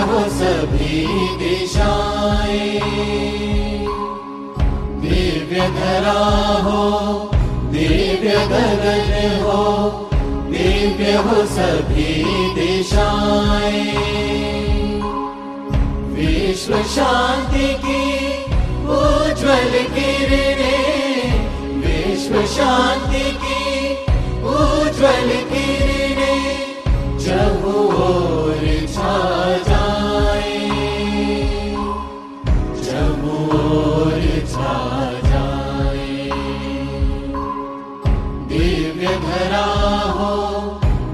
हो सभी दिशाएँ। दिव्य धरा हो, दिव्य गगन हो, दिव्य हो सभी दिशाएँ। विश्व शांति की उज्ज्वल किरण, विश्व शांति की उज्ज्वल किरण जब वो धरा हो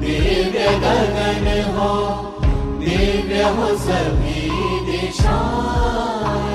दिव्य गगन हो दिव्य हो सभी दिशाएँ।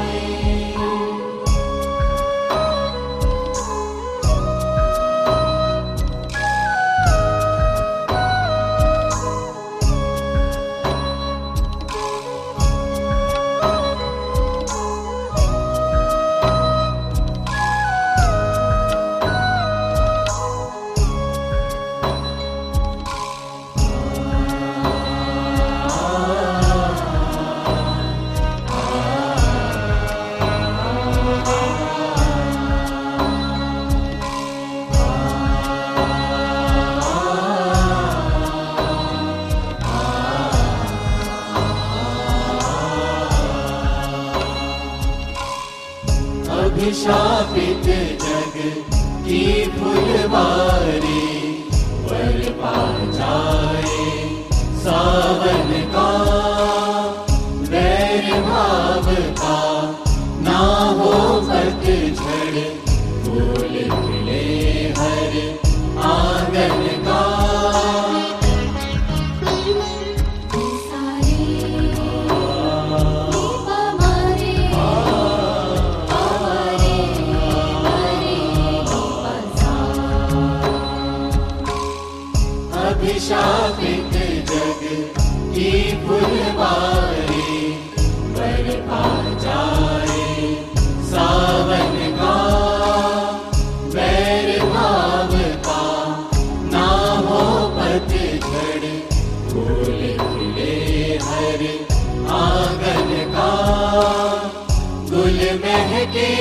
अभिशापित जग की फुलवारी पर पा जाए सावन का अभिशापित जग की फुलवारी पर पा जाए सावन का वैर भाव का ना हो पतझड़ फूल खिले हर आँगन का। गुल महके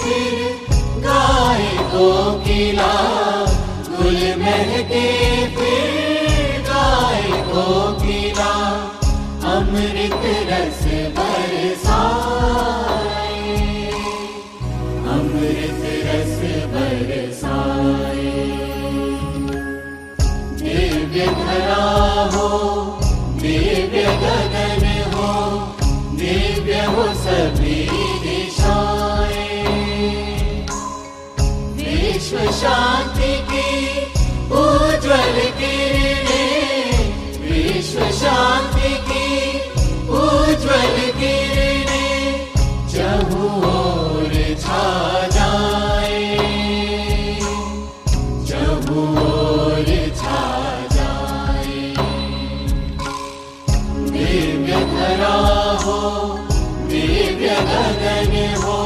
फिर गाए कोकिला गुल महके अमृत रस बरसाए। अमृत रस बरसाए। दिव्य धरा हो, दिव्य गगन हो, दिव्य हो सभी दिशाएँ। विश्व शांति की हो दिव्य गगन हो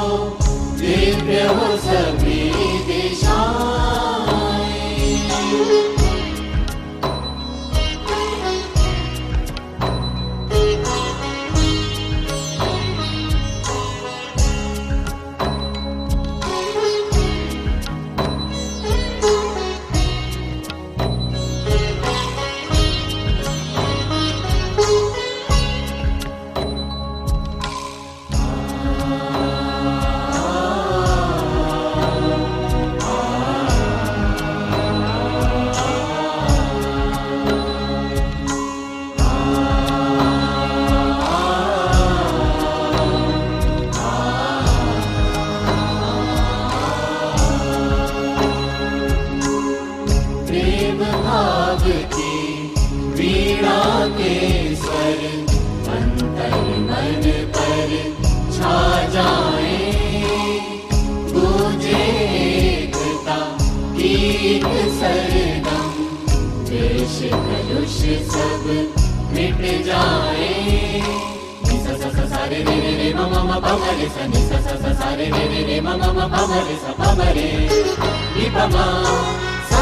दिव्य हो सभी प्रेम भाव की वीणा के स्वर अंतर मन पर छा जाए। गूंजे एकता एक सरगम, देश कलुष सब मिट जाए। नि सा सा सा सा रे रे रे, म म म प म रे सा नि सा सा सा रे रे रे, म म म प म रे सा प म रे रि प म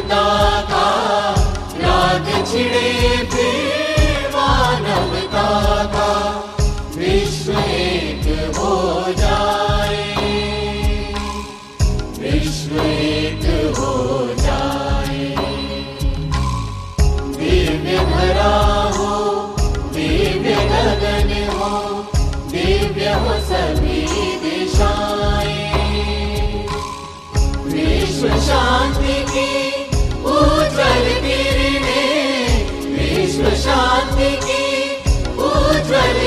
पिता का राग छिड़े फिर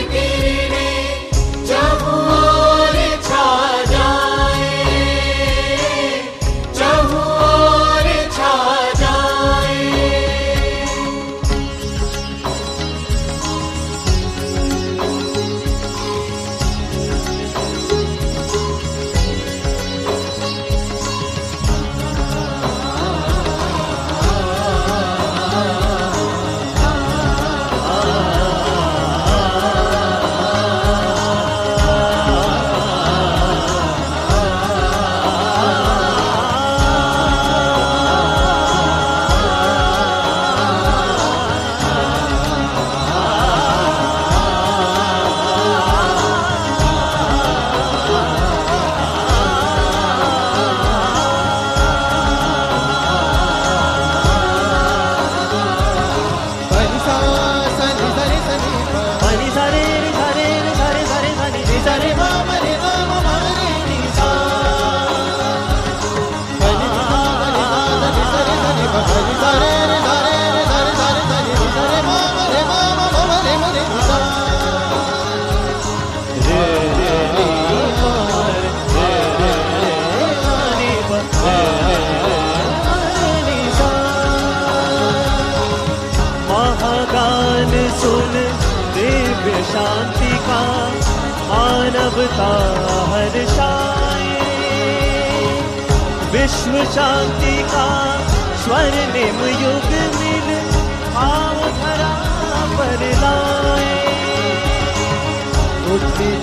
baby. आपता हर शाये। विश्व शांति का स्वर्णिम युग मिल आओ धरा पर लाए। उठ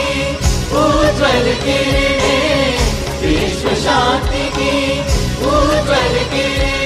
उज्ज्वल किरणें विश्व शांति की उज्ज्वल किरणें